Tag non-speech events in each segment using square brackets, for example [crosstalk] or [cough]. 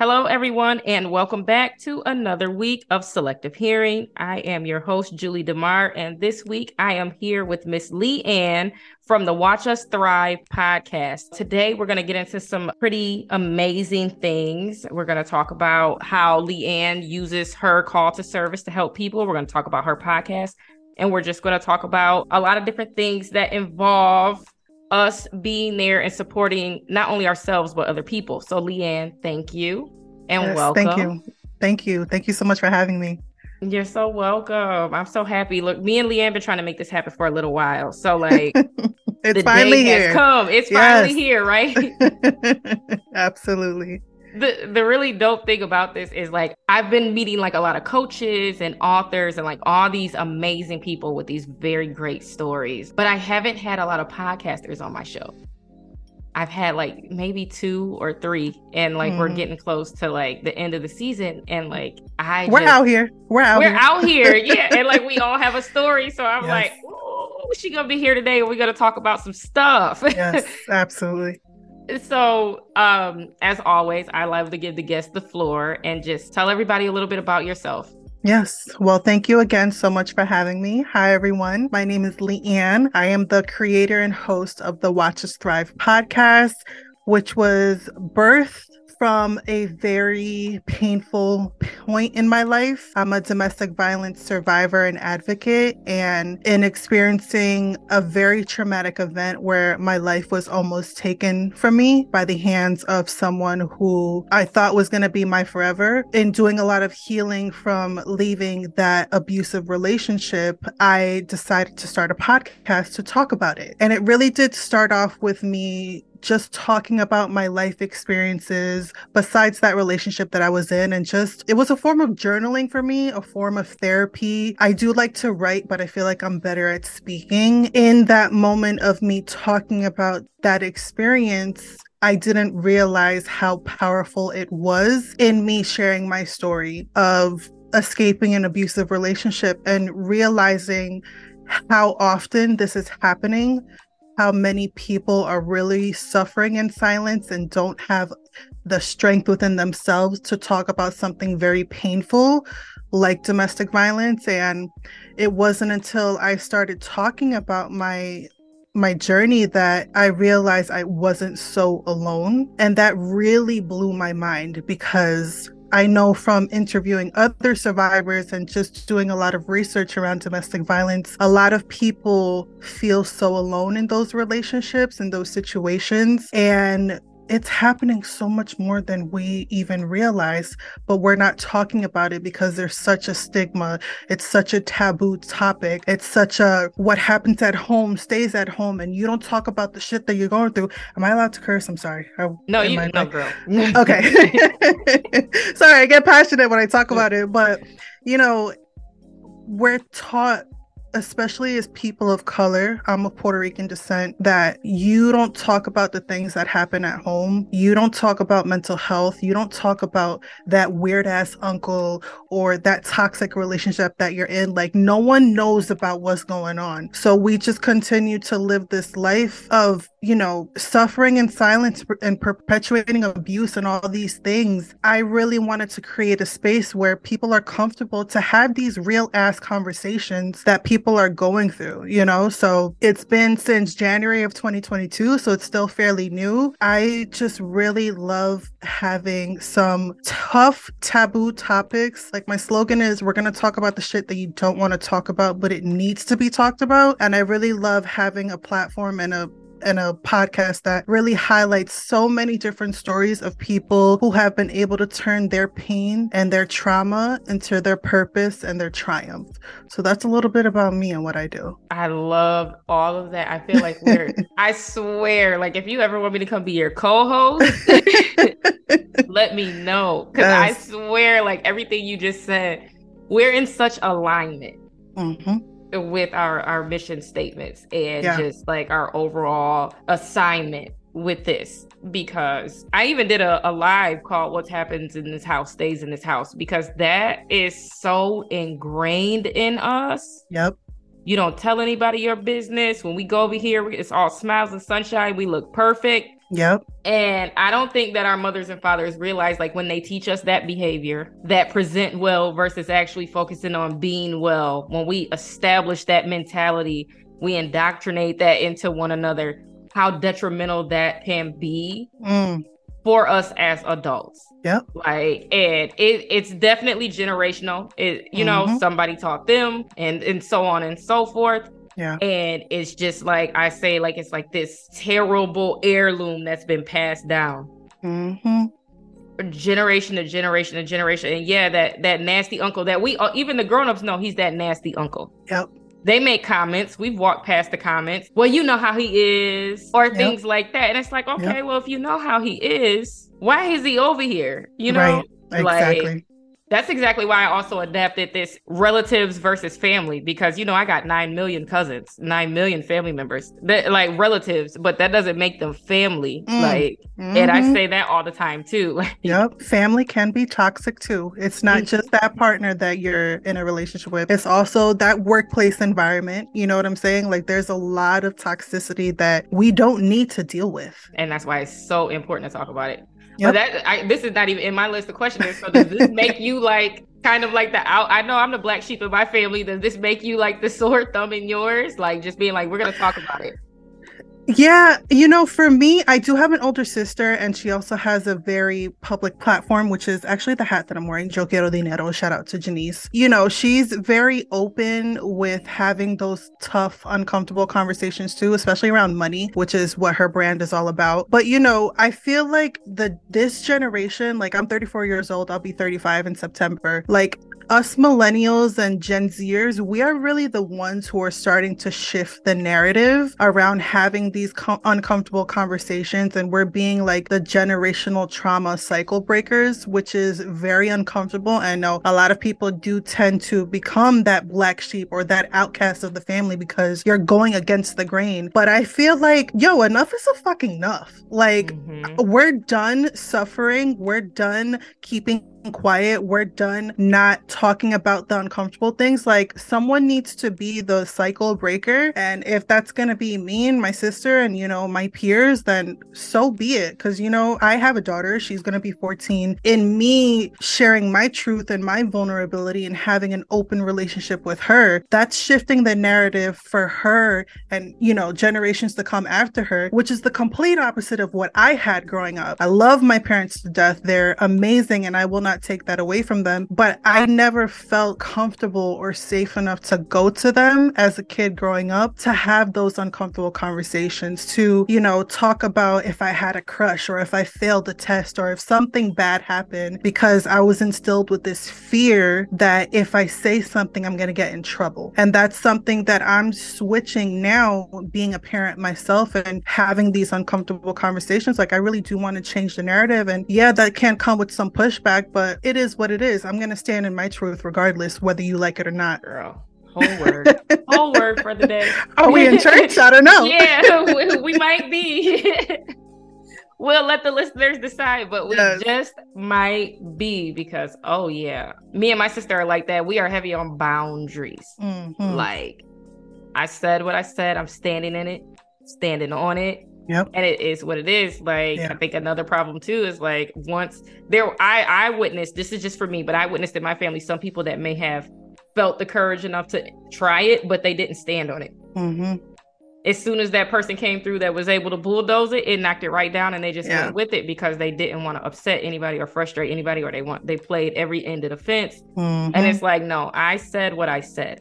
Hello, everyone, and welcome back to another week of Selective Hearing. I am your host, Julie DeMar, and this week I am here with Miss LiAnne from the Watch Us Thrive podcast. Today, we're going to get into some pretty amazing things. We're going to talk about how LiAnne uses her call to service to help people. We're going to talk about her podcast, and we're just going to talk about a lot of different things that involve us being there and supporting not only ourselves but other people. So, LiAnne, thank you and yes, welcome. Thank you, thank you, thank you so much for having me. You're so welcome. I'm so happy. Look, me and LiAnne been trying to make this happen for a little while. So, like, [laughs] it's finally here. It's come. It's yes. finally here, right? [laughs] Absolutely the the really dope thing about this is like I've been meeting like a lot of coaches and authors and like all these amazing people with these very great stories, but I haven't had a lot of podcasters on my show. I've had like maybe two or three, and like mm. we're getting close to like the end of the season, and like I we're just, out here, we're out, we're here. out here, [laughs] yeah, and like we all have a story, so I'm yes. like, oh, she gonna be here today, and we're gonna talk about some stuff. yes, [laughs] absolutely so um as always i love to give the guests the floor and just tell everybody a little bit about yourself Yes. Well, thank you again so much for having me. Hi, everyone. My name is LiAnne. I am the creator and host of the Watch Us Thrive podcast, which was birthed from a very painful point in my life. I'm a domestic violence survivor and advocate, and in experiencing a very traumatic event where my life was almost taken from me by the hands of someone who I thought was going to be my forever. In doing a lot of healing from leaving that abusive relationship, I decided to start a podcast to talk about it. And it really did start off with me just talking about my life experiences besides that relationship that I was in. And just, it was a form of journaling for me, a form of therapy. I do like to write, but I feel like I'm better at speaking. In that moment of me talking about that experience, I didn't realize how powerful it was in me sharing my story of escaping an abusive relationship and realizing how often this is happening how many people are really suffering in silence and don't have the strength within themselves to talk about something very painful like domestic violence. And it wasn't until I started talking about my my journey that I realized I wasn't so alone. And that really blew my mind because I know from interviewing other survivors and just doing a lot of research around domestic violence, a lot of people feel so alone in those relationships and those situations. And it's happening so much more than we even realize, but we're not talking about it because there's such a stigma. It's such a taboo topic. It's such a what happens at home stays at home, and you don't talk about the shit that you're going through. Am I allowed to curse? I'm sorry. I, no, you no, girl. [laughs] okay. [laughs] sorry, I get passionate when I talk about it, but you know, we're taught especially as people of color, I'm of Puerto Rican descent, that you don't talk about the things that happen at home. You don't talk about mental health. You don't talk about that weird ass uncle or that toxic relationship that you're in. Like, no one knows about what's going on. So we just continue to live this life of, you know, suffering in silence and perpetuating abuse and all these things. I really wanted to create a space where people are comfortable to have these real ass conversations that people are going through, you know? So it's been since January of 2022, so it's still fairly new. I just really love having some tough taboo topics. Like my slogan is we're going to talk about the shit that you don't want to talk about, but it needs to be talked about. And I really love having a platform and a and a podcast that really highlights so many different stories of people who have been able to turn their pain and their trauma into their purpose and their triumph. So that's a little bit about me and what I do. I love all of that. I feel like we're, [laughs] I swear, like if you ever want me to come be your co host, [laughs] let me know. Because yes. I swear, like everything you just said, we're in such alignment. Mm-hmm with our our mission statements and yeah. just like our overall assignment with this because I even did a, a live called What Happens in This House Stays in This House because that is so ingrained in us. Yep. You don't tell anybody your business. When we go over here, it's all smiles and sunshine. We look perfect. Yep. And I don't think that our mothers and fathers realize, like, when they teach us that behavior, that present well versus actually focusing on being well, when we establish that mentality, we indoctrinate that into one another, how detrimental that can be Mm. for us as adults. Yep. Like, and it, it's definitely generational. It, you know, Mhm. somebody taught them and, and so on and so forth. Yeah. And it's just like I say, like it's like this terrible heirloom that's been passed down hmm generation to generation to generation. And yeah, that that nasty uncle that we uh, even the grown-ups know he's that nasty uncle. Yep. They make comments. We've walked past the comments. Well, you know how he is, or Yep. things like that. And it's like, okay, Yep. well, if you know how he is, why is he over here? You know, Right. like Exactly. That's exactly why I also adapted this relatives versus family because you know I got nine million cousins, nine million family members, that like relatives, but that doesn't make them family. Mm. Like, and I Mhm. say that all the time too. [laughs] Yep. Family can be toxic too. It's not Mhm. just that partner that you're in a relationship with. It's also that workplace environment. You know what I'm saying? Like there's a lot of toxicity that we don't need to deal with. and that's why it's so important to talk about it. Yep. But that I, this is not even in my list of questions. So does this make you like kind of like the out? I know I'm the black sheep of my family. Does this make you like the sore thumb in yours? Like just being like, we're gonna talk about it. Yeah, you know, for me, I do have an older sister, and she also has a very public platform, which is actually the hat that I'm wearing. Yo quiero dinero. Shout out to Janice. You know, she's very open with having those tough, uncomfortable conversations too, especially around money, which is what her brand is all about. But you know, I feel like the this generation, like I'm 34 years old, I'll be 35 in September. Like us millennials and Gen Zers, we are really the ones who are starting to shift the narrative around having these com- uncomfortable conversations. And we're being like the generational trauma cycle breakers, which is very uncomfortable. I know a lot of people do tend to become that black sheep or that outcast of the family because you're going against the grain. But I feel like, yo, enough is a fucking enough. Like, Mhm. we're done suffering. We're done keeping quiet. We're done not talking about the uncomfortable things. Like someone needs to be the cycle breaker. And if that's going to be me and my sister and, you know, my peers, then so be it. Cause, you know, I have a daughter. She's going to be 14. In me sharing my truth and my vulnerability and having an open relationship with her, that's shifting the narrative for her and, you know, generations to come after her, which is the complete opposite of what I had growing up. I love my parents to death. They're amazing and I will not take that away from them. But I never felt comfortable or safe enough to go to them as a kid growing up to have those uncomfortable conversations, to, you know, talk about if I had a crush or if I failed a test or if something bad happened because I was instilled with this fear that if I say something, I'm going to get in trouble. And that's something that I'm switching now, being a parent myself and having these uncomfortable conversations. Like, I really do want to change the narrative. And yeah, that can come with some pushback, but it is what it is. I'm going to stand in my truth regardless, whether you like it or not. Girl, whole word, whole word for the day. [laughs] Are we in church? I don't know. yeah, [laughs] we, we might be. [laughs] we'll let the listeners decide, but we Yes. just might be because, oh yeah, me and my sister are like that. We are heavy on boundaries. Mhm. Like, I said what I said. I'm standing in it, standing on it. Yep. And it is what it is. Like, Yeah. I think another problem too is like once there, I I witnessed. This is just for me, but I witnessed in my family some people that may have felt the courage enough to try it, but they didn't stand on it Mhm. as soon as that person came through that was able to bulldoze it, it knocked it right down and they just Yeah. went with it because they didn't want to upset anybody or frustrate anybody or they want they played every end of the fence. Mhm. And it's like, no, I said what I said.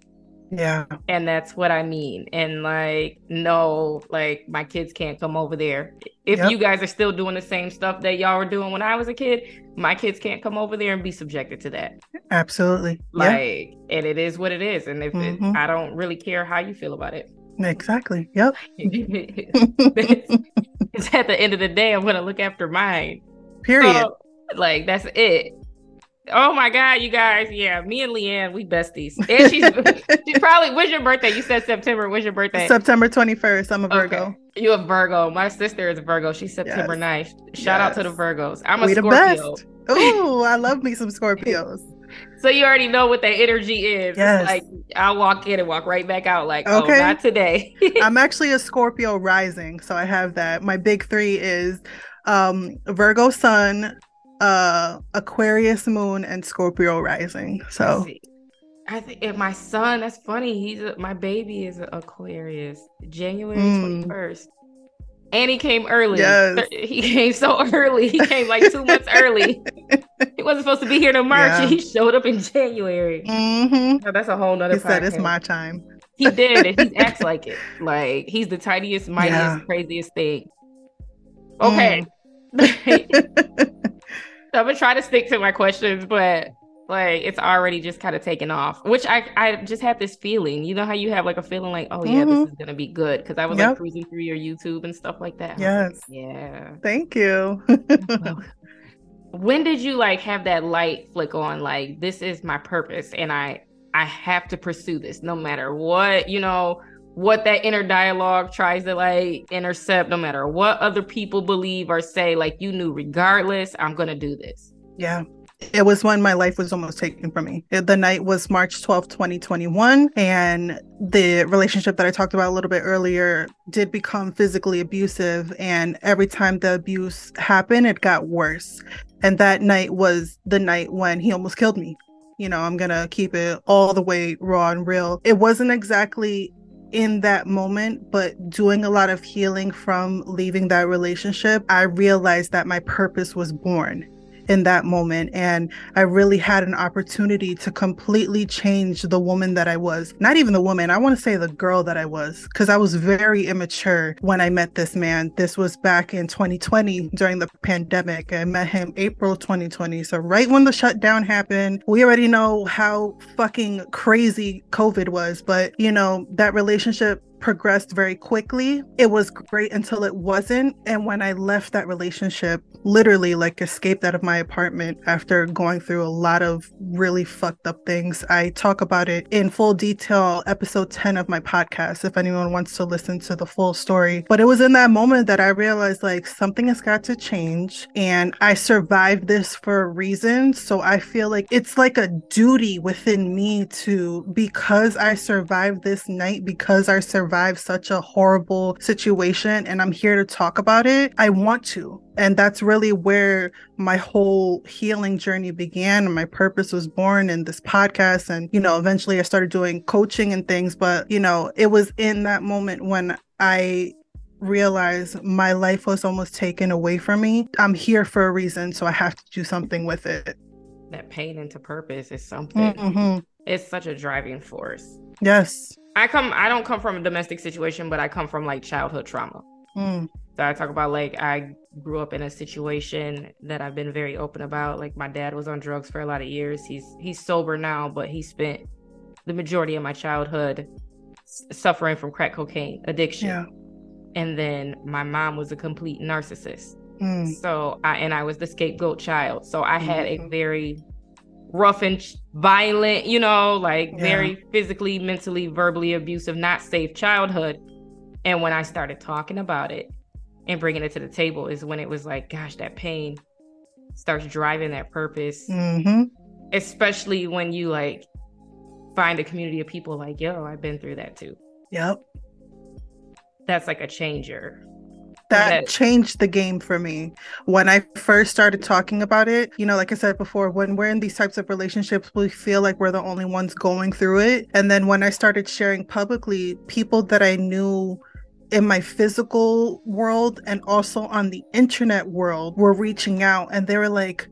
Yeah. And that's what I mean. And like, no, like my kids can't come over there. If Yep. you guys are still doing the same stuff that y'all were doing when I was a kid, my kids can't come over there and be subjected to that. Absolutely. Yeah. Like, and it is what it is. And if it, Mhm. I don't really care how you feel about it. Exactly. Yep. [laughs] it's at the end of the day, I'm gonna look after mine. Period. So, like that's it. Oh my god, you guys! Yeah, me and LiAnne, we besties. And she's [laughs] she's probably. When's your birthday? You said September. When's your birthday? September 21st. I'm a Virgo. Okay. You a Virgo. My sister is a Virgo. She's September Yes. 9th. Shout out to the Virgos. I'm a we the Scorpio. best. Ooh, I love me some Scorpios. [laughs] so you already know what that energy is. Yes. Like I'll walk in and walk right back out like, oh, okay. oh, not today. [laughs] I'm actually a Scorpio rising, so I have that. My big three is um Virgo sun, uh Aquarius moon, and Scorpio rising. So I think if my son, that's funny. He's a, my baby is Aquarius, January twenty first. Mm. And he came early. Yes. He came so [laughs] early. He came like two months early. [laughs] He wasn't supposed to be here in March. Yeah. He showed up in January. Mm-hmm. Oh, that's a whole nother. He said it's my time. He did, and he [laughs] acts like it. Like he's the tiniest, mightiest, yeah. craziest thing. Okay. Mm. I'm gonna try to stick to my questions, but like it's already just kind of taken off which i i just had this feeling. You know how you have like a feeling like oh yeah mm-hmm. this is gonna be good because i was yep. like cruising through your youtube and stuff like that yes like, yeah. Thank you. When did you like have that light flick on like this is my purpose and i i have to pursue this no matter what you know what that inner dialogue tries to like intercept no matter what other people believe or say like you knew regardless i'm gonna do this yeah it was when my life was almost taken from me. The night was March 12, 2021, and the relationship that I talked about a little bit earlier did become physically abusive. And every time the abuse happened, it got worse. And that night was the night when he almost killed me. You know, I'm going to keep it all the way raw and real. It wasn't exactly in that moment, but doing a lot of healing from leaving that relationship, I realized that my purpose was born in that moment. And I really had an opportunity to completely change the woman that I was. Not even the woman, I want to say the girl that I was, because I was very immature when I met this man. This was back in 2020 during the pandemic. I met him April 2020. So, right when the shutdown happened, we already know how fucking crazy COVID was. But, you know, that relationship progressed very quickly. It was great until it wasn't. And when I left that relationship, literally like escaped out of my apartment after going through a lot of really fucked up things. I talk about it in full detail, episode 10 of my podcast, if anyone wants to listen to the full story. But it was in that moment that I realized like something has got to change. And I survived this for a reason. So I feel like it's like a duty within me to, because I survived this night, because I survived such a horrible situation and I'm here to talk about it, I want to. And that's really where my whole healing journey began and my purpose was born in this podcast and you know eventually i started doing coaching and things but you know it was in that moment when i realized my life was almost taken away from me. I'm here for a reason so i have to do something with it. That pain into purpose is something. Mm-hmm. it's such a driving force. Yes i come i don't come from a domestic situation but i come from like childhood trauma mm. So I talk about like I grew up in a situation that I've been very open about. Like my dad was on drugs for a lot of years. He's he's sober now, but he spent the majority of my childhood suffering from crack cocaine addiction. Yeah. And then my mom was a complete narcissist. Mm. So I and I was the scapegoat child. So I had mm-hmm. a very rough and violent, you know, like yeah. very physically, mentally, verbally abusive, not safe childhood. And when I started talking about it, and bringing it to the table is when it was like, gosh, that pain starts driving that purpose. Mm-hmm. Especially when you like find a community of people like, yo, I've been through that too. Yep. That's like a changer. That, that changed the game for me. When I first started talking about it, you know, like I said before, when we're in these types of relationships, we feel like we're the only ones going through it. And then when I started sharing publicly, people that I knew in my physical world and also on the internet world were reaching out and they were like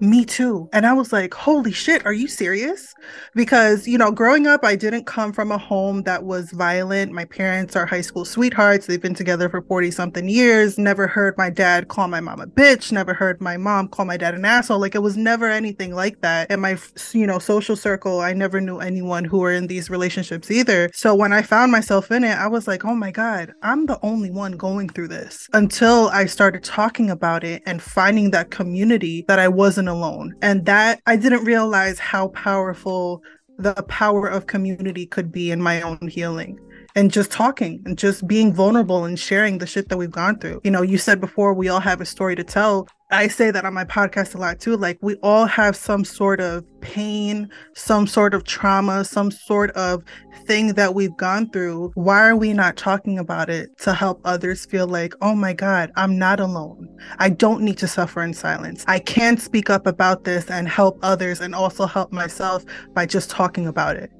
me too. And I was like, holy shit, are you serious? Because, you know, growing up, I didn't come from a home that was violent. My parents are high school sweethearts. They've been together for 40 something years. Never heard my dad call my mom a bitch. Never heard my mom call my dad an asshole. Like it was never anything like that. In my, you know, social circle, I never knew anyone who were in these relationships either. So when I found myself in it, I was like, oh my God, I'm the only one going through this until I started talking about it and finding that community that I wasn't alone. And that I didn't realize how powerful the power of community could be in my own healing. And just talking and just being vulnerable and sharing the shit that we've gone through. You know, you said before we all have a story to tell. I say that on my podcast a lot too. Like, we all have some sort of pain, some sort of trauma, some sort of thing that we've gone through. Why are we not talking about it to help others feel like, oh my God, I'm not alone? I don't need to suffer in silence. I can speak up about this and help others and also help myself by just talking about it.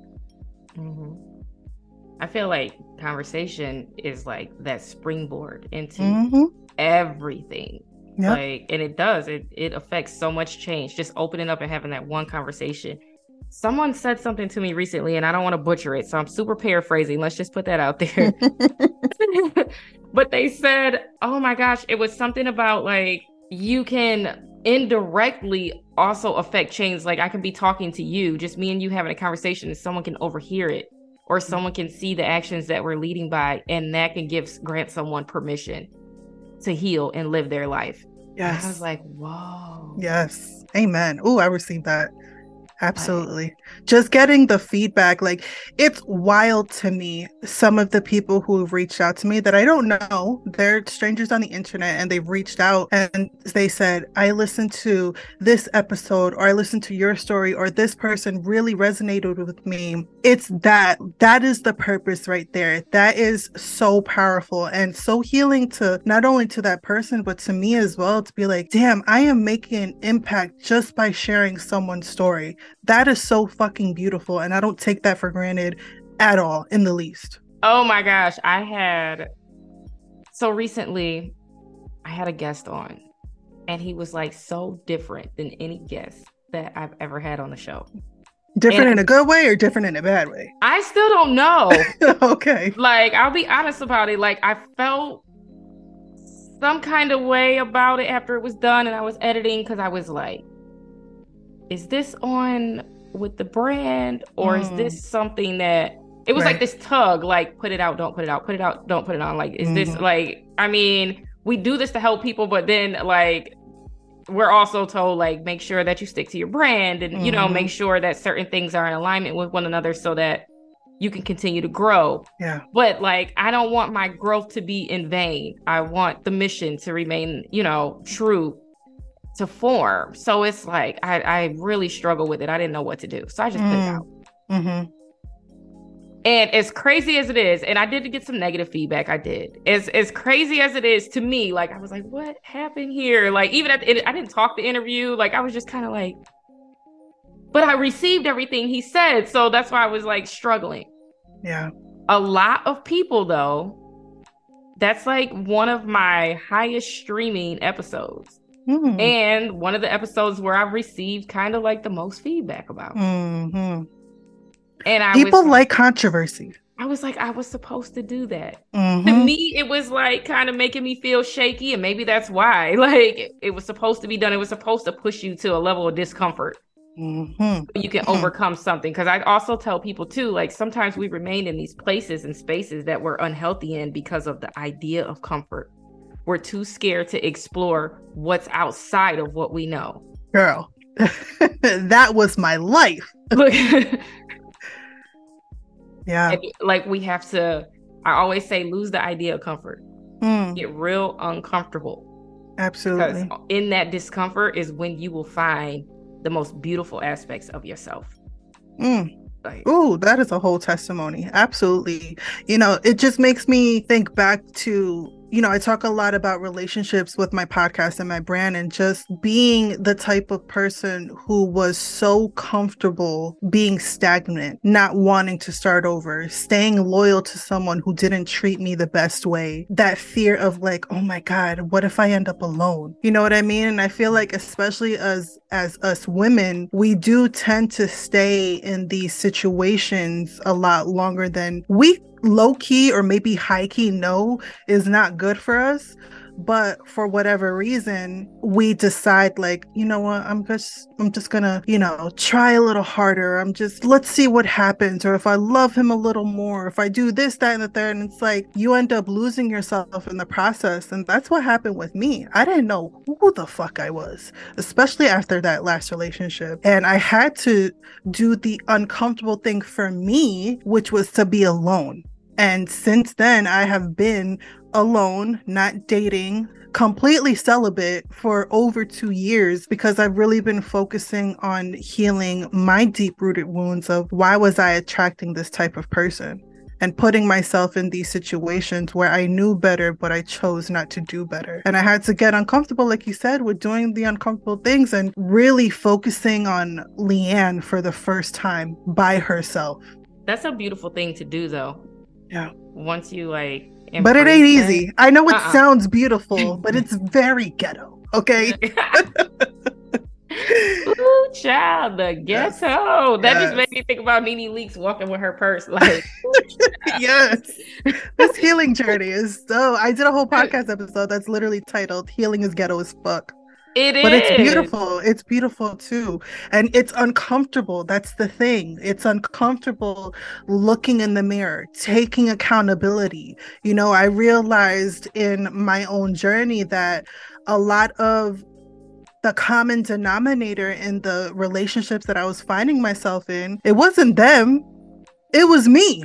Mm-hmm. I feel like conversation is like that springboard into Mhm. everything. Yep. Like, and it does. It it affects so much change. Just opening up and having that one conversation. Someone said something to me recently, and I don't want to butcher it, so I'm super paraphrasing. Let's just put that out there. [laughs] [laughs] but they said, "Oh my gosh, it was something about like you can indirectly also affect change. Like I can be talking to you, just me and you having a conversation, and someone can overhear it, or someone can see the actions that we're leading by, and that can give grant someone permission to heal and live their life." And I was like, "Whoa, Yes. Amen. Oh, I received that. Absolutely. Just getting the feedback, like it's wild to me. Some of the people who have reached out to me that I don't know, they're strangers on the internet and they've reached out and they said, I listened to this episode or I listened to your story or this person really resonated with me. It's that. That is the purpose right there. That is so powerful and so healing to not only to that person, but to me as well to be like, damn, I am making an impact just by sharing someone's story. That is so fucking beautiful. And I don't take that for granted at all in the least. Oh my gosh, I had so recently I had a guest on and he was like so different than any guest that I've ever had on the show. Different And- in a good way or different in a bad way? I still don't know. [laughs] okay. like I'll be honest about it. Like I felt some kind of way about it after it was done and I was editing cuz I was like is this on with the brand or is Mm. this something that it was like this tug like put it out don't put it out put it out don't put it on like is this Mhm. like I mean we do this to help people but then like we're also told like make sure that you stick to your brand and you know make sure that certain things are in alignment with one another so that you can continue to grow Yeah. but like i don't want my growth to be in vain i want the mission to remain you know true to form. So it's like i i really struggle with it. I didn't know what to do. So i just put it Mm. out. Hmm and as crazy as it is and i did get some negative feedback i did. As as crazy as it is to me like i was like what happened here? Like even at the end i didn't talk the interview. Like i was just kind of like but i received everything he said. So that's why i was like struggling. Yeah. a lot of people though that's like one of my highest streaming episodes Mhm. and one of the episodes where i've received kind of like the most feedback about Mhm. and i People was like controversy. i was like i was supposed to do that to Mhm. me it was like kind of making me feel shaky and maybe that's why [laughs] like it, was supposed to be done it was supposed to push you to a level of discomfort Mhm. you can Mhm. overcome something because i also tell people too like sometimes we remain in these places and spaces that we're unhealthy in because of the idea of comfort we're too scared to explore what's outside of what we know Girl, [laughs] that was my life. look [laughs] Yeah. like we have to i always say lose the idea of comfort Mm, get real uncomfortable because absolutely. in that discomfort is when you will find the most beautiful aspects of yourself. Mm. Like, Ooh, that is a whole testimony. Absolutely. You know, it just makes me think back to, you know, I talk a lot about relationships with my podcast and my brand and just being the type of person who was so comfortable being stagnant, not wanting to start over, staying loyal to someone who didn't treat me the best way. That fear of like, oh my God, what if I end up alone? You know what I mean? And I feel like especially as as us women, we do tend to stay in these situations a lot longer than we low key or maybe high key no is not good for us. But for whatever reason, we decide like, you know what, I'm just I'm just gonna, you know, try a little harder. I'm just let's see what happens. Or if I love him a little more, if I do this, that, and the third, and it's like you end up losing yourself in the process. And that's what happened with me. I didn't know who the fuck I was especially after that last relationship. And I had to do the uncomfortable thing for me, which was to be alone And since then, I have been alone, not dating, completely celibate for over two years because I've really been focusing on healing my deep rooted wounds of why was I attracting this type of person and putting myself in these situations where I knew better, but I chose not to do better. And I had to get uncomfortable, like you said, with doing the uncomfortable things and really focusing on LiAnne for the first time by herself. That's a beautiful thing to do, though. Yeah. Once you like but it ain't easy. I know it uh-uh. sounds beautiful, [laughs] but it's very ghetto. Okay. [laughs] Ooh, child, the ghetto. Yes. That yes. just made me think about NeNe Leakes walking with her purse. [laughs] Like, yes, this healing journey is so. I did a whole podcast episode that's literally titled "Healing is Ghetto as Fuck." It is. But it's beautiful. It's beautiful too. And it's uncomfortable. That's the thing. It's uncomfortable looking in the mirror, taking accountability. You know, I realized in my own journey that a lot of the common denominator in the relationships that I was finding myself in, it wasn't them, it was me.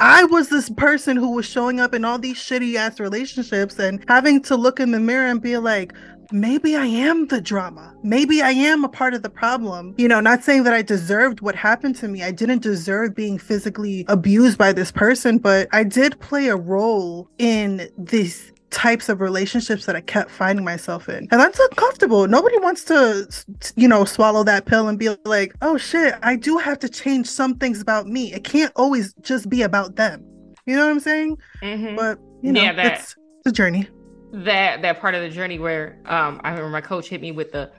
I was this person who was showing up in all these shitty ass relationships and having to look in the mirror and be like, maybe I am the drama. Maybe I am a part of the problem. You know, not saying that I deserved what happened to me. I didn't deserve being physically abused by this person, but I did play a role in these types of relationships that I kept finding myself in. And that's uncomfortable. Nobody wants to, you know, swallow that pill and be like, oh shit, I do have to change some things about me. It can't always just be about them. You know what I'm saying? Mm-hmm. But, you know, yeah, that- it's a journey that that part of the journey where um I remember my coach hit me with the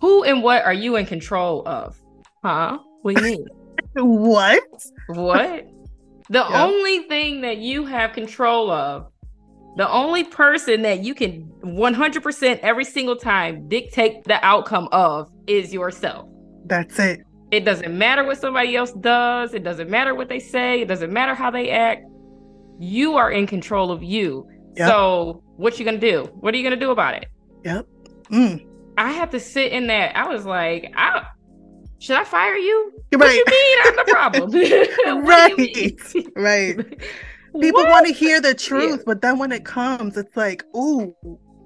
who and what are you in control of? Huh? What do you mean? [laughs] what? What? [laughs] The yep. only thing that you have control of, the only person that you can 100% every single time dictate the outcome of is yourself. That's it. It doesn't matter what somebody else does, it doesn't matter what they say, it doesn't matter how they act. You are in control of you. Yep. So what you gonna do? What are you gonna do about it? Yep. Mm. I have to sit in that. I was like, I should I fire you? Right. What you mean I'm the problem? [laughs] [laughs] right. [laughs] right. People want to hear the truth, yeah. but then when it comes, it's like, ooh,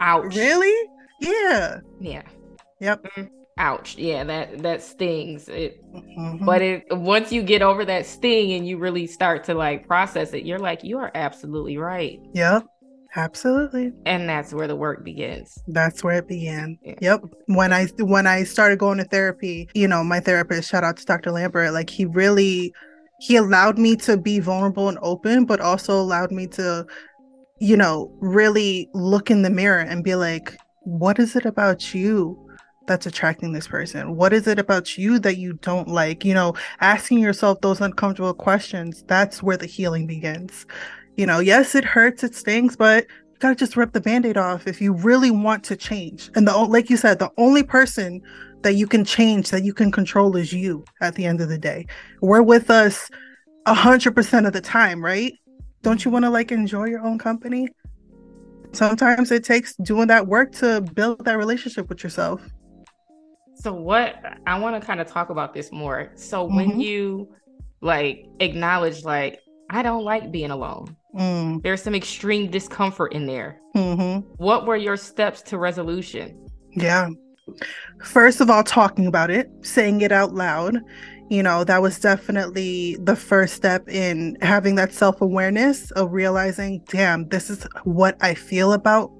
ouch. Really? Yeah. Yeah. Yep. Mm, ouch. Yeah, that that stings. It mm-hmm. but it once you get over that sting and you really start to like process it, you're like, you are absolutely right. Yep. Absolutely. And that's where the work begins. That's where it began. Yeah. Yep. When I when I started going to therapy, you know, my therapist, shout out to Dr. Lambert, like he really he allowed me to be vulnerable and open, but also allowed me to, you know, really look in the mirror and be like, what is it about you that's attracting this person? What is it about you that you don't like? You know, asking yourself those uncomfortable questions, that's where the healing begins. You know, yes, it hurts, it stings, but you gotta just rip the band-aid off if you really want to change. And the like you said, the only person that you can change, that you can control is you at the end of the day. We're with us a hundred percent of the time, right? Don't you want to like enjoy your own company? Sometimes it takes doing that work to build that relationship with yourself. So what I want to kind of talk about this more. So mm-hmm. when you like acknowledge like I don't like being alone. Mm. There's some extreme discomfort in there. Mm-hmm. What were your steps to resolution? Yeah. First of all, talking about it, saying it out loud. You know, that was definitely the first step in having that self awareness of realizing, damn, this is what I feel about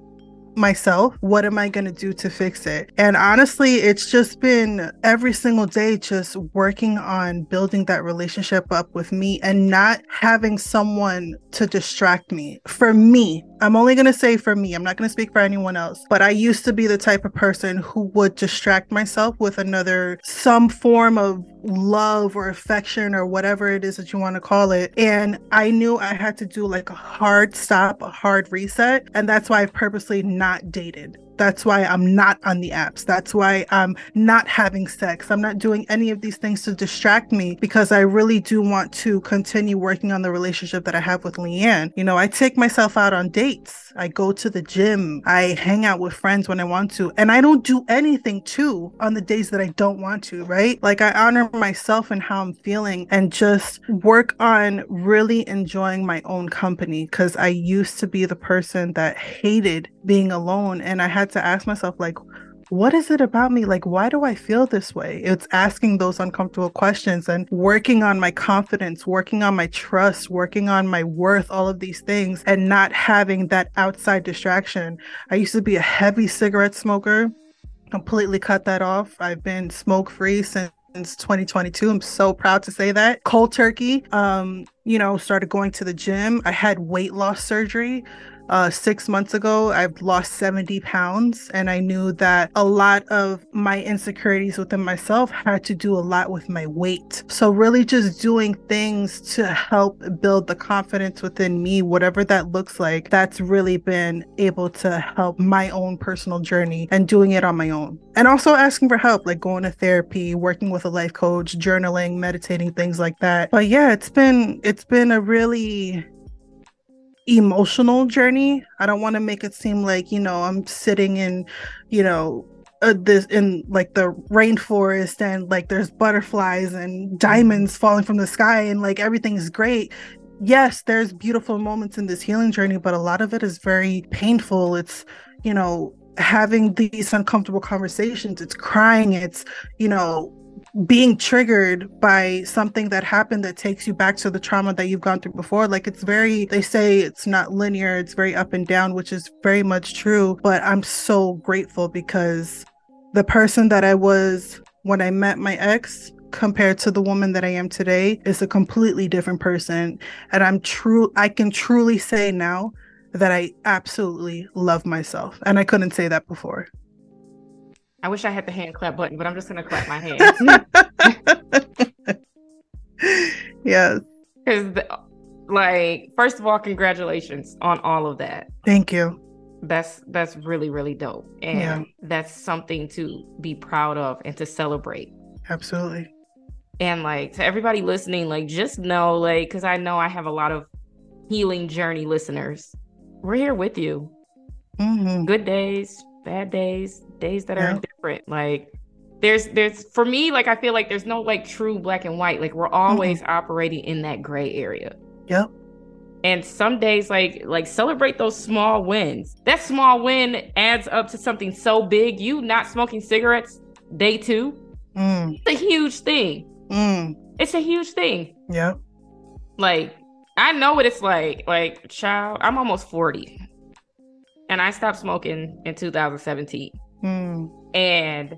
myself. What am I going to do to fix it? And honestly, it's just been every single day just working on building that relationship up with me and not having someone to distract me. For me, I'm only going to say for me, I'm not going to speak for anyone else, but I used to be the type of person who would distract myself with another, some form of love or affection or whatever it is that you want to call it. And I knew I had to do like a hard stop, a hard reset. And that's why I've purposely not dated That's why I'm not on the apps. That's why I'm not having sex. I'm not doing any of these things to distract me because I really do want to continue working on the relationship that I have with LiAnne. You know, I take myself out on dates. I go to the gym. I hang out with friends when I want to. And I don't do anything too on the days that I don't want to, right? Like I honor myself and how I'm feeling and just work on really enjoying my own company because I used to be the person that hated being alone. And I had to ask myself, like, what is it about me? Like, why do I feel this way? It's asking those uncomfortable questions and working on my confidence, working on my trust, working on my worth, all of these things, and not having that outside distraction. I used to be a heavy cigarette smoker, completely cut that off. I've been smoke free since 2022. I'm so proud to say that. Cold turkey. Um, you know, started going to the gym. I had weight loss surgery uh, six months ago, I've lost 70 pounds, and I knew that a lot of my insecurities within myself had to do a lot with my weight. So, really, just doing things to help build the confidence within me, whatever that looks like, that's really been able to help my own personal journey and doing it on my own. And also asking for help, like going to therapy, working with a life coach, journaling, meditating, things like that. But yeah, it's been it's been a really emotional journey. I don't want to make it seem like, you know, I'm sitting in, you know, uh, this in like the rainforest and like there's butterflies and diamonds falling from the sky and like everything's great. Yes, there's beautiful moments in this healing journey, but a lot of it is very painful. It's, you know, having these uncomfortable conversations, it's crying, it's, you know, being triggered by something that happened that takes you back to the trauma that you've gone through before. Like it's very, they say it's not linear, it's very up and down, which is very much true. But I'm so grateful because the person that I was when I met my ex compared to the woman that I am today is a completely different person. And I'm true, I can truly say now that I absolutely love myself. And I couldn't say that before. I wish I had the hand clap button, but I'm just gonna clap my hands. [laughs] yes. Because, like, first of all, congratulations on all of that. Thank you. That's that's really really dope, and yeah. that's something to be proud of and to celebrate. Absolutely. And like to everybody listening, like just know, like, because I know I have a lot of healing journey listeners. We're here with you. Mm-hmm. Good days, bad days, days that yeah. are different. Like there's there's for me, like I feel like there's no like true black and white. Like we're always mm-hmm. operating in that gray area. Yep. And some days like like celebrate those small wins. That small win adds up to something so big. You not smoking cigarettes day two. Mm. It's a huge thing. Mm. It's a huge thing. Yeah. Like I know what it's like. Like, child, I'm almost 40 and I stopped smoking in 2017. Mm. And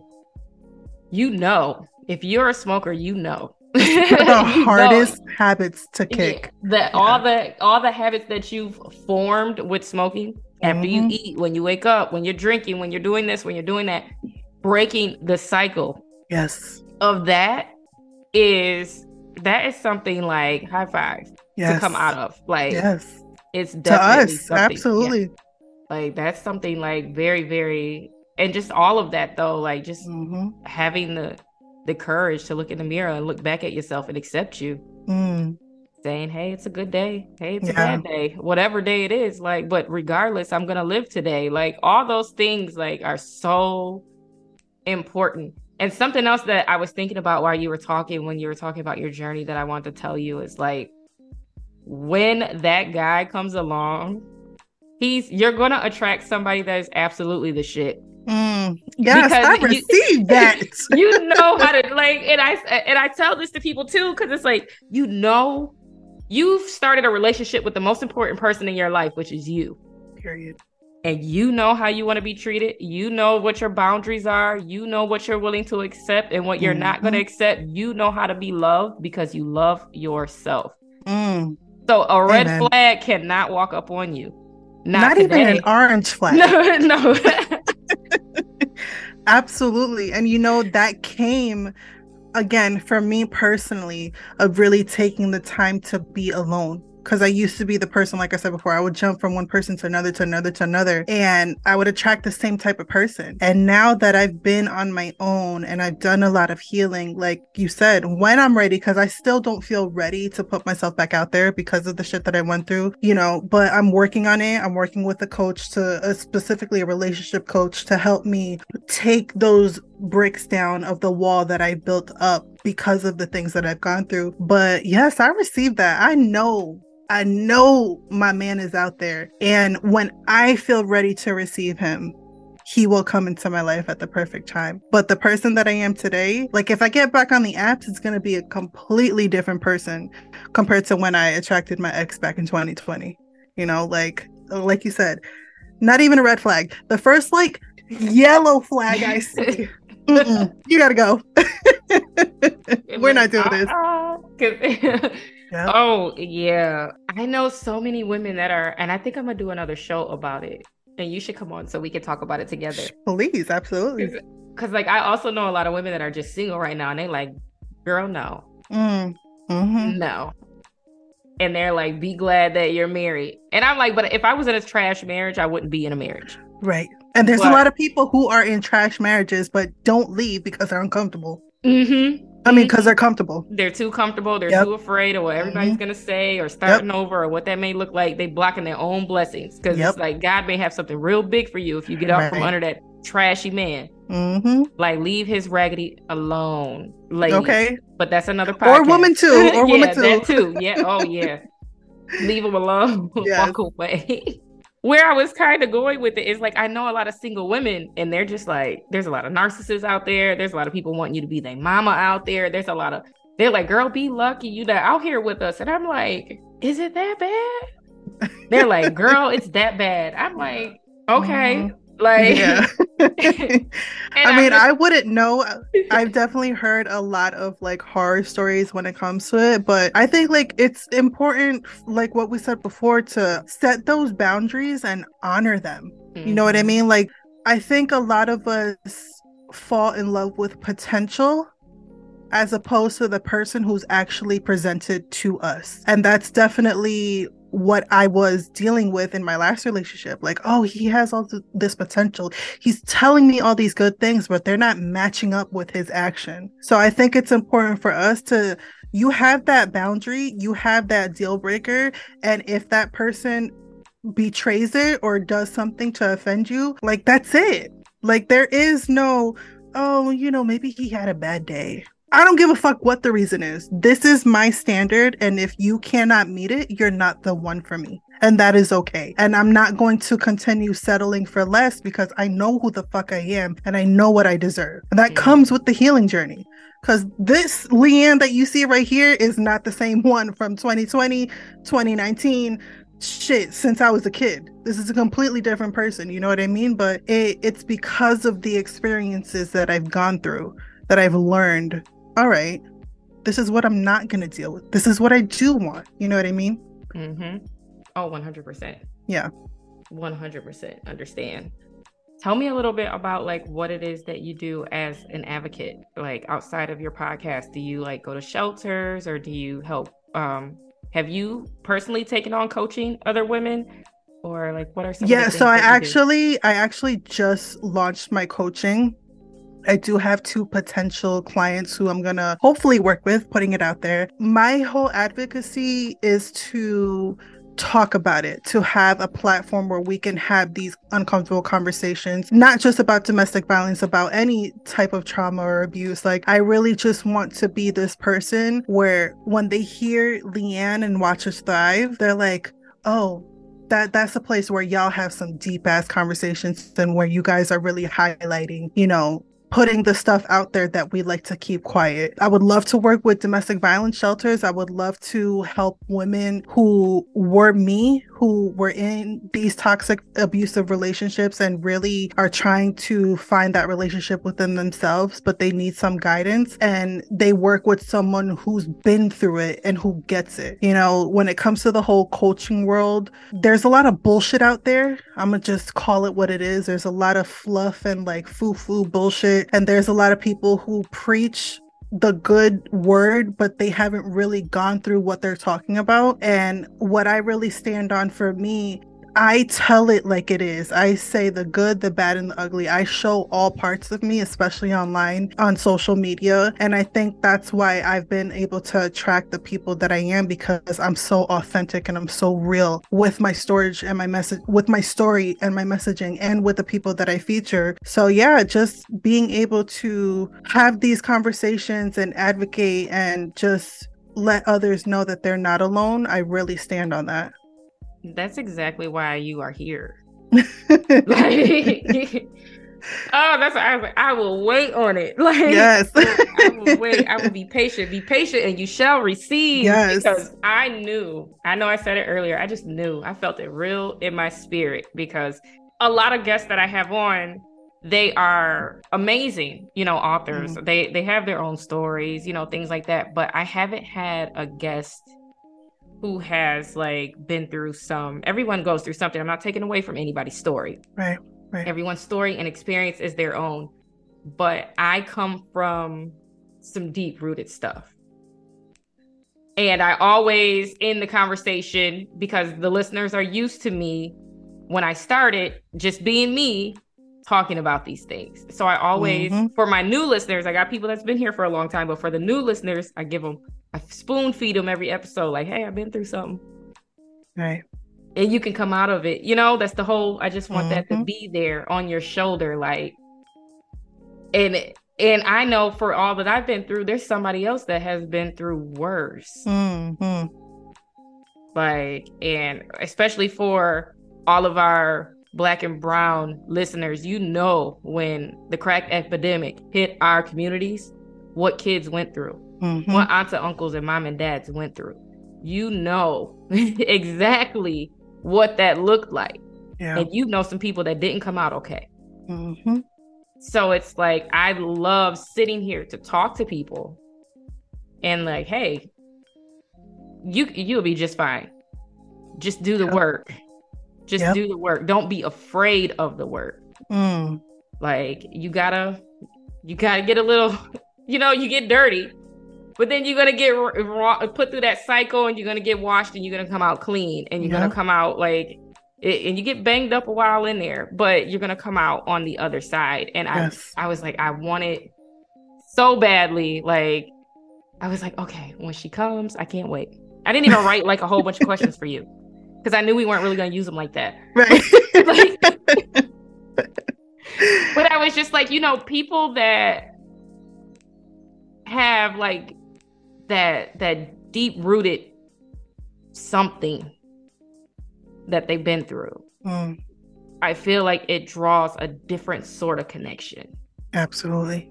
you know, if you're a smoker, you know. [laughs] the [laughs] hardest know. habits to kick. The yeah. all the all the habits that you've formed with smoking after mm-hmm. you eat, when you wake up, when you're drinking, when you're doing this, when you're doing that, breaking the cycle. Yes. Of that is that is something like high five yes. to come out of. Like yes. It's definitely to us, absolutely. Yeah. Like that's something like very, very and just all of that though, like just mm-hmm. having the the courage to look in the mirror and look back at yourself and accept you. Mm. Saying, hey, it's a good day. Hey, it's yeah. a bad day. Whatever day it is. Like, but regardless, I'm gonna live today. Like all those things like are so important. And something else that I was thinking about while you were talking, when you were talking about your journey that I want to tell you is like when that guy comes along he's you're gonna attract somebody that is absolutely the shit. Mm, yes, because I received that. [laughs] you know how to like, and I and I tell this to people too because it's like you know, you've started a relationship with the most important person in your life, which is you. Period. And you know how you want to be treated. You know what your boundaries are. You know what you're willing to accept and what you're mm-hmm. not going to accept. You know how to be loved because you love yourself. Mm. So a red Amen. flag cannot walk up on you. Not, Not even an orange flag. No, [laughs] no. [laughs] Absolutely. And you know, that came again for me personally of really taking the time to be alone because I used to be the person, like I said before, I would jump from one person to another to another to another, and I would attract the same type of person. And now that I've been on my own and I've done a lot of healing, like you said, when I'm ready, because I still don't feel ready to put myself back out there because of the shit that I went through, you know, but I'm working on it. I'm working with a coach to uh, specifically a relationship coach to help me take those bricks down of the wall that I built up because of the things that I've gone through. But yes, I received that. I know I know my man is out there. And when I feel ready to receive him, he will come into my life at the perfect time. But the person that I am today, like if I get back on the apps, it's going to be a completely different person compared to when I attracted my ex back in 2020. You know, like like you said, not even a red flag. The first like yellow flag I see. [laughs] you got to go. [laughs] We're not doing this. Ah, ah. [laughs] Yep. Oh, yeah. I know so many women that are, and I think I'm going to do another show about it. And you should come on so we can talk about it together. Please, absolutely. Because, like, I also know a lot of women that are just single right now and they like, girl, no. Mm. Mm-hmm. No. And they're like, be glad that you're married. And I'm like, but if I was in a trash marriage, I wouldn't be in a marriage. Right. And there's but, a lot of people who are in trash marriages but don't leave because they're uncomfortable. Mm-hmm. I mean, because they're comfortable. They're too comfortable. They're yep. too afraid of what everybody's mm-hmm. gonna say or starting yep. over or what that may look like. They blocking their own blessings because yep. it's like God may have something real big for you if you get out right. from under that trashy man. Mm-hmm. Like leave his raggedy alone, lady. Okay, but that's another podcast. Or woman too. Or [laughs] yeah, woman too. That too. Yeah. Oh yeah. leave him alone. [laughs] Yes. Walk away [laughs] where I was kind of going with it is like I know a lot of single women and they're just like there's a lot of narcissists out there. There's a lot of people wanting you to be their mama out there. There's a lot of they're like, girl, be lucky you that out here with us. And I'm like, is it that bad? they're like, girl, it's that bad. I'm like, okay. Mm-hmm. Like, yeah. [laughs] [laughs] I mean, I, I wouldn't know. [laughs] I've definitely heard a lot of like horror stories when it comes to it, but I think like it's important, like what we said before, to set those boundaries and honor them. Mm-hmm. You know what I mm-hmm. mean? Like, I think a lot of us fall in love with potential as opposed to the person who's actually presented to us. And that's definitely what I was dealing with in my last relationship. Like, oh, he has all th- this potential. He's telling me all these good things, but they're not matching up with his action. So I think it's important for us to, you have that boundary, you have that deal breaker. And if that person betrays it or does something to offend you, like, that's it. Like, there is no, oh, you know, maybe he had a bad day I don't give a fuck what the reason is. This is my standard. And if you cannot meet it, you're not the one for me. And that is okay. And I'm not going to continue settling for less because I know who the fuck I am and I know what I deserve. And that comes with the healing journey. Because this LiAnne that you see right here is not the same one from 2020, 2019, shit since I was a kid. This is a completely different person, you know what I mean? But it, it's because of the experiences that I've gone through that I've learned all right, this is what I'm not going to deal with. This is what I do want. You know what I mean? Mm-hmm. Oh, 100%. Yeah. 100% understand. Tell me a little bit about like what it is that you do as an advocate, like outside of your podcast. Do you like go to shelters or do you help? Um, have you personally taken on coaching other women or like what are some yeah so i actually do? i actually just launched my coaching I do have two potential clients who I'm going to hopefully work with, putting it out there. My whole advocacy is to talk about it, to have a platform where we can have these uncomfortable conversations, not just about domestic violence, about any type of trauma or abuse. Like, I really just want to be this person where when they hear LiAnne and Watch Us Thrive, they're like, oh, that that's a place where y'all have some deep ass conversations and where you guys are really highlighting, you know, putting the stuff out there that we like to keep quiet. I would love to work with domestic violence shelters. I would love to help women who were me, who were in these toxic, abusive relationships and really are trying to find that relationship within themselves, but they need some guidance and they work with someone who's been through it and who gets it. You know, when it comes to the whole coaching world, there's a lot of bullshit out there. I'm gonna just call it what it is. There's a lot of fluff and like foo foo bullshit and there's a lot of people who preach the good word, but they haven't really gone through what they're talking about. And what I really stand on for me I tell it like it is. I say the good, the bad, and the ugly. I show all parts of me, especially online on social media. And I think that's why I've been able to attract the people that I am because I'm so authentic and I'm so real with my storage and my message, with my story and my messaging, and with the people that I feature. So, yeah, just being able to have these conversations and advocate and just let others know that they're not alone, I really stand on that. That's exactly why you are here. [laughs] like, [laughs] oh, that's I like, I will wait on it. [laughs] Like yes, I will wait. I will be patient. Be patient, and you shall receive. Yes, because I knew. I know I said it earlier. I just knew. I felt it real in my spirit because a lot of guests that I have on, they are amazing. You know, authors. Mm-hmm. They they have their own stories. You know, things like that. But I haven't had a guest who has like been through some everyone goes through something. I'm not taking away from anybody's story. Right right. Everyone's story and experience is their own but i come from some deep rooted stuff. And i always in the conversation because the listeners are used to me when i started just being me talking about these things. So i always mm-hmm. for my new listeners i got people that's been here for a long time but for the new listeners i give them I spoon feed them every episode, like, hey, I've been through something. Right. And you can come out of it. You know, that's the whole I just want mm-hmm. that to mm-hmm. be there on your shoulder, like and and I know for all that I've been through, there's somebody else that has been through worse. Mm-hmm. Like, and especially for all of our black and brown listeners, you know when the crack epidemic hit our communities, what kids went through mm-hmm. what aunts and uncles and mom and dads went through. You know [laughs] exactly what that looked like. Yeah. And you know some people that didn't come out okay. Mm-hmm. So it's like I love sitting here to talk to people and like, hey, you you'll be just fine. Just do the yep. work. Just yep. do the work. Don't be afraid of the work. Mm. Like you gotta you gotta get a little, [laughs] you know, you get dirty, but then you're gonna get raw, put through that cycle, and you're gonna get washed, and you're gonna come out clean, and you're yeah. gonna come out like, and you get banged up a while in there, but you're gonna come out on the other side. And yes. I, I was like, I want it so badly. Like, I was like, okay, when she comes, I can't wait. I didn't even write like a whole bunch of questions for you because I knew we weren't really gonna use them like that. Right. [laughs] [laughs] like, but I was just like, you know, people that have like that that deep rooted something that they've been through. Mm. I feel like it draws a different sort of connection. Absolutely.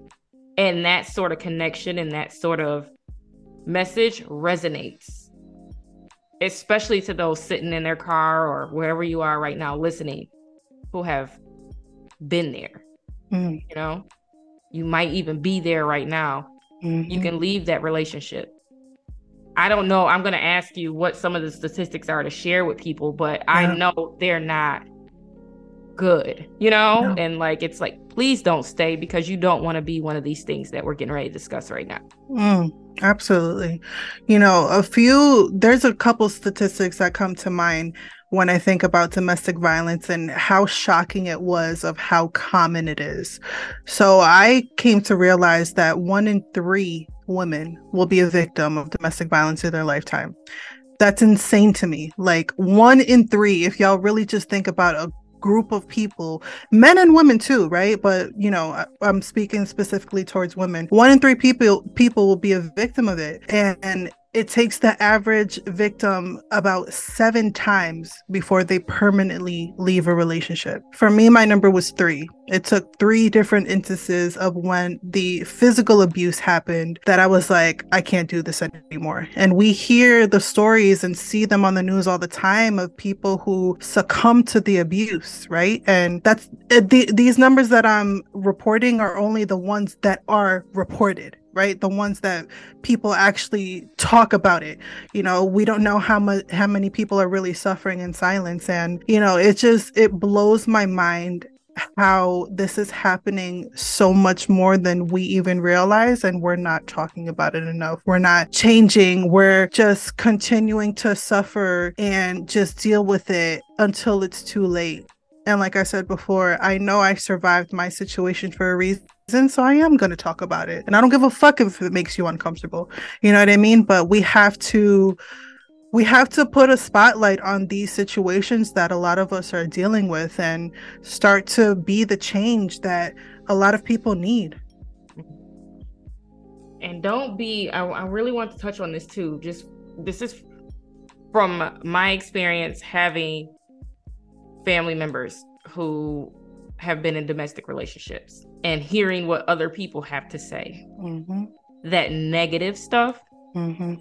And that sort of connection and that sort of message resonates, especially to those sitting in their car or wherever you are right now listening who have been there. Mm. You know, you might even be there right now mm-hmm. you can leave that relationship. I don't know. I'm going to ask you what some of the statistics are to share with people, but yeah. I know they're not good, you know? No. And like, it's like, please don't stay because you don't want to be one of these things that we're getting ready to discuss right now. Mm, absolutely. You know, a few, there's a couple statistics that come to mind when I think about domestic violence and how shocking it was of how common it is. So I came to realize that one in three women will be a victim of domestic violence in their lifetime. That's insane to me. Like one in three, if y'all really just think about a group of people, men and women too, right? But you know, I, am speaking specifically towards women. One in three people people will be a victim of it, and, and it takes the average victim about seven times before they permanently leave a relationship. For me, my number was three. It took three different instances of when the physical abuse happened that I was like, I can't do this anymore. And we hear the stories and see them on the news all the time of people who succumb to the abuse, right? And that's uh, the, these numbers that I'm reporting are only the ones that are reported right? The ones that people actually talk about it. You know we don't know how much how many people are really suffering in silence. And you know it just it blows my mind how this is happening so much more than we even realize. And we're not talking about it enough. We're not changing. We're just continuing to suffer and just deal with it until it's too late. And like i said before i know i survived my situation for a reason so I am going to talk about it. And I don't give a fuck if it makes you uncomfortable. You know what I mean? But we have to we have to put a spotlight on these situations that a lot of us are dealing with and start to be the change that a lot of people need. And don't be I, I really want to touch on this too. Just this is from my experience having family members who have been in domestic relationships and hearing what other people have to say. Mm-hmm. That negative stuff, mm-hmm.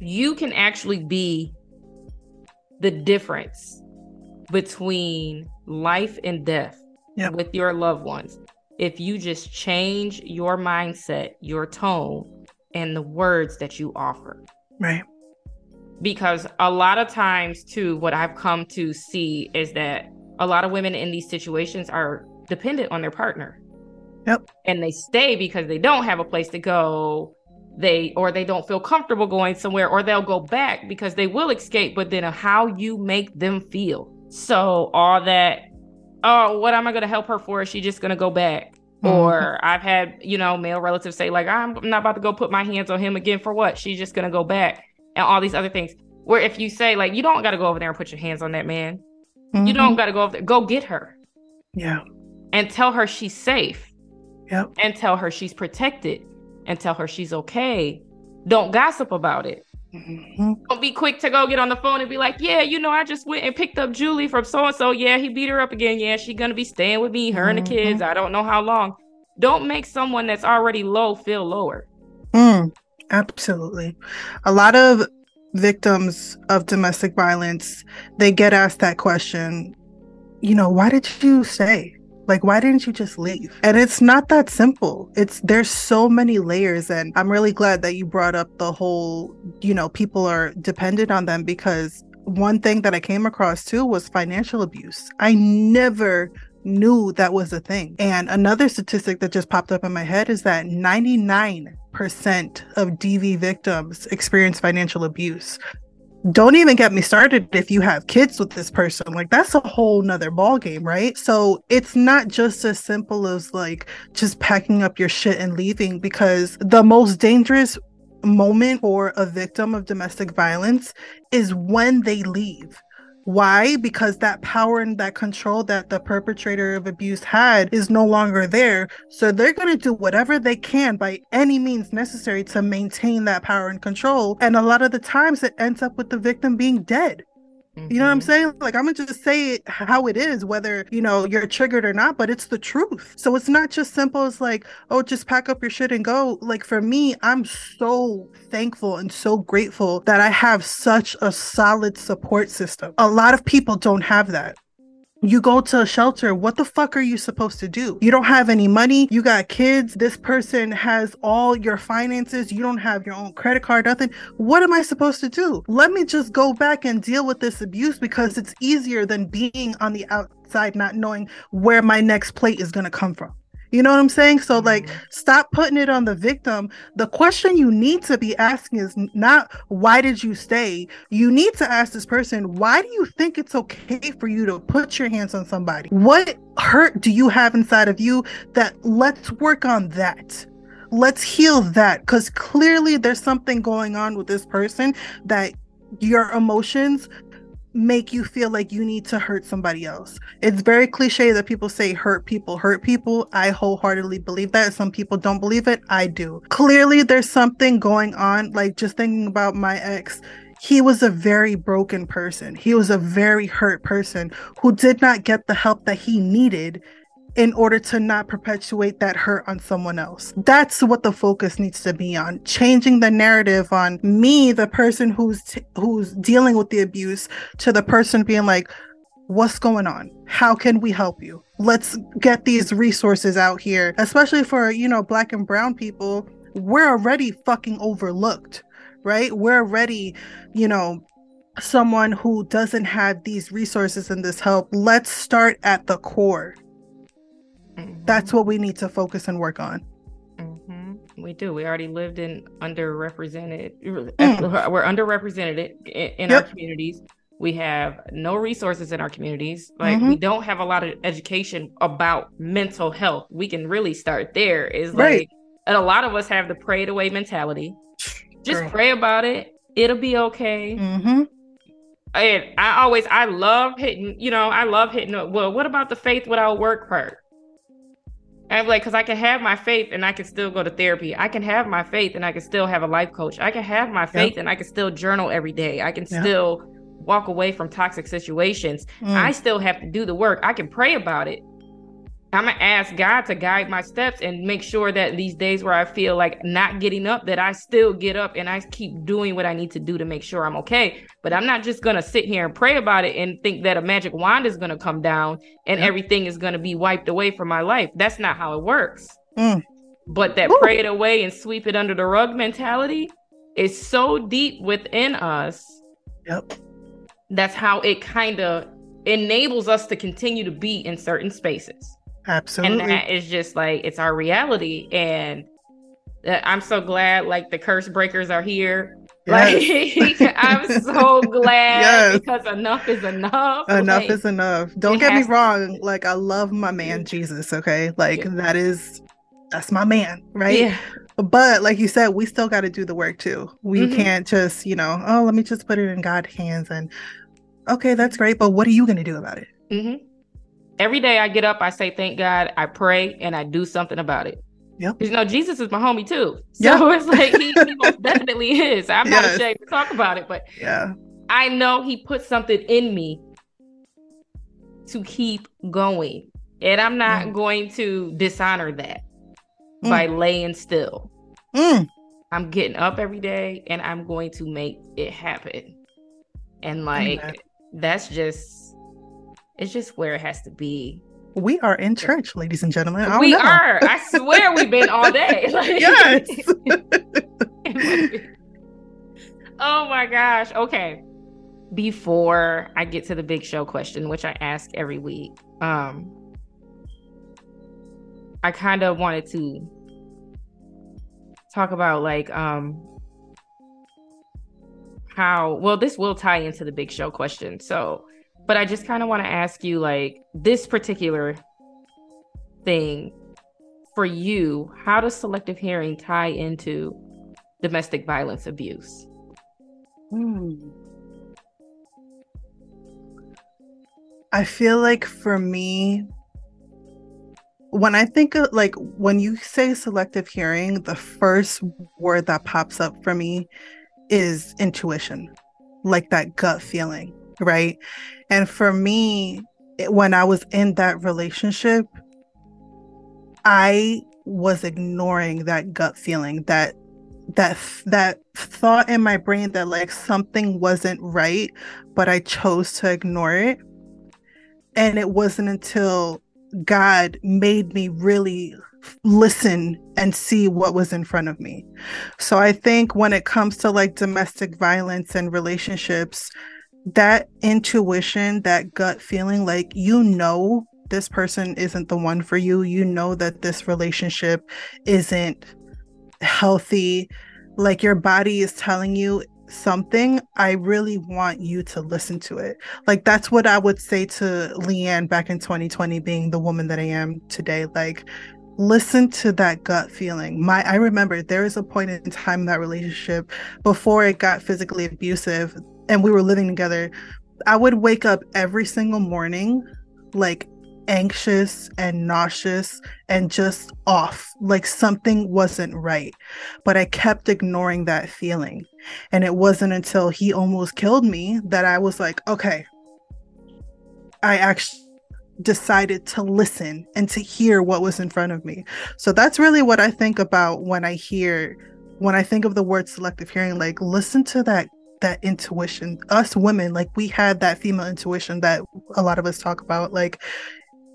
you can actually be the difference between life and death yep. with your loved ones if you just change your mindset, your tone, and the words that you offer. Right. Because a lot of times, too, what I've come to see is that a lot of women in these situations are dependent on their partner. Yep. And they stay because they don't have a place to go. They or they don't feel comfortable going somewhere, or they'll go back because they will escape, but then how you make them feel. So all that, oh, what am I gonna help her for? Is she just gonna go back? Mm-hmm. Or I've had, you know, male relatives say, like, I'm not about to go put my hands on him again for what? She's just gonna go back and all these other things. Where if you say, like, you don't gotta go over there and put your hands on that man. Mm-hmm. You don't gotta go over there, go get her. Yeah. And tell her she's safe Yep. And tell her she's protected and tell her she's okay. Don't gossip about it. Mm-hmm. Don't be quick to go get on the phone and be like, yeah, you know, I just went and picked up Julie from so and so. Yeah, he beat her up again. Yeah, she's gonna be staying with me, her mm-hmm. and the kids. I don't know how long. Don't make someone that's already low feel lower. Mm, absolutely. A lot of victims of domestic violence, they get asked that question, you know, why did you stay? Like, why didn't you just leave? And it's not that simple. It's there's so many layers. And I'm really glad that you brought up the whole, you know, people are dependent on them because one thing that I came across too was financial abuse. I never knew that was a thing. And another statistic that just popped up in my head is that 99% of DV victims experience financial abuse. Don't even get me started if you have kids with this person. Like that's a whole nother ball game right? So it's not just as simple as like just packing up your shit and leaving because the most dangerous moment for a victim of domestic violence is when they leave why? Because that power and that control that the perpetrator of abuse had is no longer there. So they're going to do whatever they can by any means necessary to maintain that power and control. And a lot of the times it ends up with the victim being dead. Mm-hmm. You know what I'm mm-hmm. saying? Like I'm gonna just say it how it is, whether you know you're triggered or not, but it's the truth. So it's not just simple as like, oh, just pack up your shit and go. Like for me, I'm so thankful and so grateful that I have such a solid support system. A lot of people don't have that. You go to a shelter, what the fuck are you supposed to do? You don't have any money, you got kids, this person has all your finances, you don't have your own credit card, nothing. What am I supposed to do? Let me just go back and deal with this abuse because it's easier than being on the outside, not knowing where my next plate is going to come from. You know what I'm saying? So, like, mm-hmm. stop putting it on the victim. The question you need to be asking is not why did you stay? You need to ask this person, why do you think it's okay for you to put your hands on somebody? What hurt do you have inside of you that let's work on that? Let's heal that because clearly there's something going on with this person that your emotions make you feel like you need to hurt somebody else. It's very cliche that people say hurt people hurt people. I wholeheartedly believe that. Some people don't believe it. I do. Clearly, there's something going on. Like just thinking about my ex, he was a very broken person. He was a very hurt person who did not get the help that he needed in order to not perpetuate that hurt on someone else. That's what the focus needs to be on. Changing the narrative on me, the person who's t- who's dealing with the abuse, to the person being like, "What's going on? How can we help you? Let's get these resources out here, especially for, you know, black and brown people. We're already fucking overlooked." Right? We're already, you know, someone who doesn't have these resources and this help. Let's start at the core Mm-hmm. That's what we need to focus and work on. Mm-hmm. We do. We already lived in underrepresented. Mm. [laughs] We're underrepresented in, in yep. our communities. We have no resources in our communities. Like mm-hmm. we don't have a lot of education about mental health. We can really start there. Is like, right. and a lot of us have the pray it away mentality. Just Girl. pray about it. It'll be okay. Mm-hmm and I always I love hitting, you know, I love hitting. Well, what about the faith without work part? I'm like, because I can have my faith and I can still go to therapy. I can have my faith and I can still have a life coach. I can have my faith yep. and I can still journal every day. I can yep. still walk away from toxic situations. Mm. I still have to do the work. I can pray about it. I'm gonna ask God to guide my steps and make sure that these days where I feel like not getting up, that I still get up and I keep doing what I need to do to make sure I'm okay. But I'm not just gonna sit here and pray about it and think that a magic wand is gonna come down and yeah. everything is gonna be wiped away from my life. That's not how it works. Mm. But that pray it away and sweep it under the rug mentality is so deep within us. Yep. That's how it kind of enables us to continue to be in certain spaces. Absolutely. And that is just like it's our reality. And I'm so glad like the curse breakers are here. [laughs] Yes. Like [laughs] I'm so glad yes. because enough is enough. Enough like, is enough. Don't get me wrong. Like I love my man Jesus, okay? Like yeah. that is that's my man, right? Yeah. But like you said, we still got to do the work too. We mm-hmm. can't just, you know, oh, let me just put it in God's hands and okay, that's great, but what are you going to do about it? Mm-hmm every day I get up, I say thank God, I pray, and I do something about it. Yeah. You know, Jesus is my homie too. So yeah. [laughs] it's like he, he most [laughs] definitely is. I'm yes. not ashamed to talk about it, but yeah. I know he put something in me to keep going. And I'm not mm. going to dishonor that mm. by laying still. Mm. I'm getting up every day and I'm going to make it happen. And like that's just it's just where it has to be. We are in church, ladies and gentlemen. we know. are. I swear we've been all day. [laughs] [laughs] Like, yes. [laughs] oh my gosh. Okay. Before I get to the big show question, which I ask every week, um, I kind of wanted to talk about like um how well this will tie into the big show question. So but I just kind of want to ask you like this particular thing for you, how does selective hearing tie into domestic violence abuse? Hmm. I feel like for me, when I think of like when you say selective hearing, the first word that pops up for me is intuition, like that gut feeling right? And for me, when I was in that relationship, I was ignoring that gut feeling, that that that thought in my brain that like something wasn't right, but I chose to ignore it. And it wasn't until God made me really listen and see what was in front of me. So I think when it comes to like domestic violence and relationships, that intuition, that gut feeling, like you know this person isn't the one for you. You know that this relationship isn't healthy. Like your body is telling you something. I really want you to listen to it. Like that's what I would say to LiAnne back in 2020, being the woman that I am today. Like, listen to that gut feeling. My I remember there was a point in time in that relationship before it got physically abusive and we were living together, I would wake up every single morning like anxious and nauseous and just off, like something wasn't right. But I kept ignoring that feeling. And it wasn't until he almost killed me that I was like, okay, I actually decided to listen and to hear what was in front of me. So that's really what I think about when I hear when I think of the word selective hearing like listen to that that intuition. Us women, like we had that female intuition that a lot of us talk about. Like,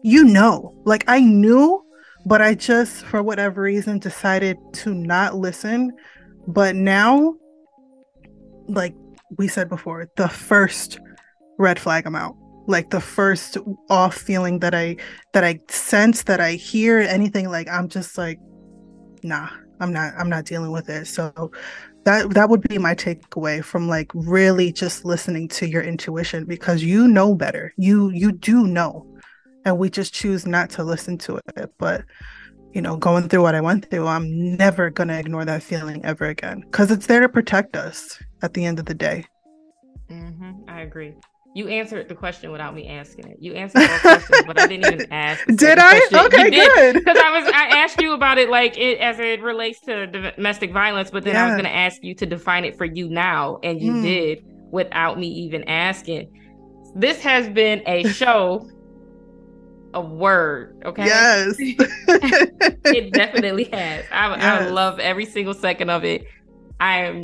you know, like I knew, but I just, for whatever reason, decided to not listen. But now, like we said before, the first red flag I'm out. like the first off feeling that I that I sense that I hear anything like I'm just like nah I'm not I'm not dealing with it so that that would be my takeaway from like really just listening to your intuition because you know better. You you do know and we just choose not to listen to it. But you know going through what I went through I'm never going to ignore that feeling ever again cuz it's there to protect us at the end of the day. Mm-hmm. I agree you answered the question without me asking it. You answered all questions, but I didn't even [laughs] ask. Did I? Question. Okay, good. Because I was I asked you about it like it as it relates to domestic violence, but then yeah. I was going to ask you to define it for you now, and you mm. did without me even asking. This has been a show [laughs] a word. Okay. Yes. [laughs] it definitely has. I, yes. I love every single second of it. I am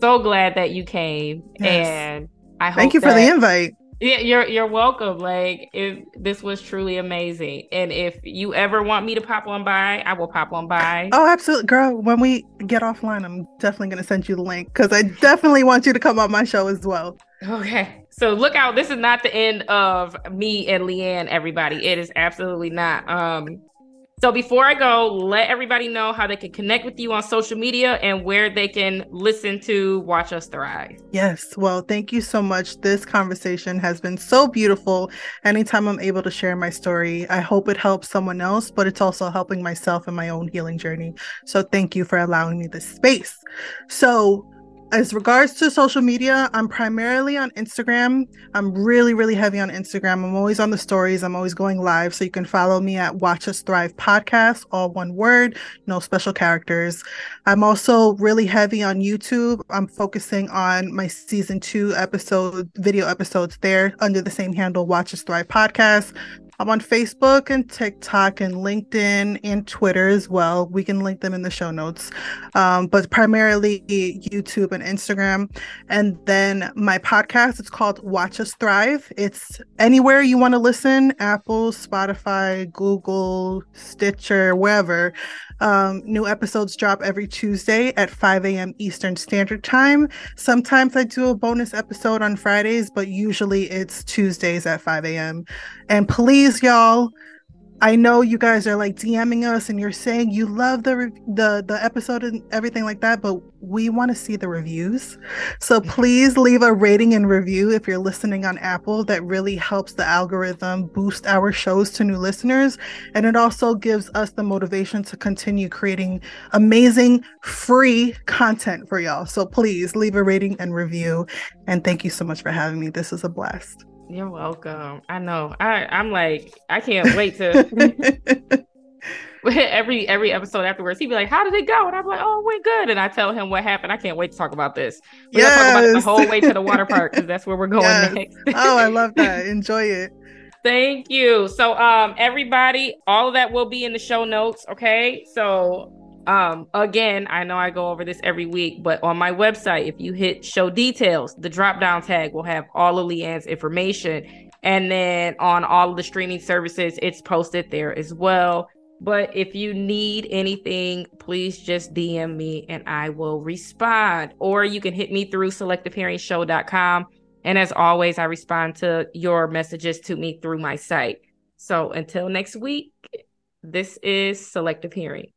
so glad that you came yes. and I thank you for the invite. Yeah, you're you're welcome. Like if this was truly amazing. And if you ever want me to pop on by, I will pop on by. Oh, absolutely. Girl, when we get offline, I'm definitely gonna send you the link because I definitely want you to come on my show as well. Okay. So look out. This is not the end of me and LiAnne, everybody. It is absolutely not. Um so before I go, let everybody know how they can connect with you on social media and where they can listen to Watch Us Thrive. Yes. Well, thank you so much. This conversation has been so beautiful. Anytime I'm able to share my story, I hope it helps someone else, but it's also helping myself in my own healing journey. So thank you for allowing me this space. So as regards to social media, I'm primarily on Instagram. I'm really, really heavy on Instagram. I'm always on the stories. I'm always going live. So you can follow me at Watch Us Thrive Podcast, all one word, no special characters. I'm also really heavy on YouTube. I'm focusing on my season two episode, video episodes there under the same handle, Watch Us Thrive Podcast. I'm on Facebook and TikTok and LinkedIn and Twitter as well. We can link them in the show notes, um, but primarily YouTube and Instagram. And then my podcast, it's called Watch Us Thrive. It's anywhere you want to listen Apple, Spotify, Google, Stitcher, wherever. Um, new episodes drop every Tuesday at 5 a.m. Eastern Standard Time. Sometimes I do a bonus episode on Fridays, but usually it's Tuesdays at 5 a.m. And please, y'all, I know you guys are like DMing us and you're saying you love the the the episode and everything like that, but we want to see the reviews. So please leave a rating and review if you're listening on Apple. That really helps the algorithm boost our shows to new listeners, and it also gives us the motivation to continue creating amazing free content for y'all. So please leave a rating and review. And thank you so much for having me. This is a blast. You're welcome. I know. I I'm like I can't wait to [laughs] [laughs] every every episode afterwards. He'd be like, "How did it go?" And I'm like, "Oh, it went good." And I tell him what happened. I can't wait to talk about this. We're yes. talk about it the whole way to the water park because that's where we're going yes. next. [laughs] oh, I love that. Enjoy it. Thank you. So, um, everybody, all of that will be in the show notes. Okay. So, um, again, I know I go over this every week, but on my website, if you hit show details, the drop down tag will have all of LiAnne's information. And then on all of the streaming services, it's posted there as well. But if you need anything, please just DM me and I will respond. Or you can hit me through selectivehearingshow.com. And as always, I respond to your messages to me through my site. So until next week, this is Selective Hearing.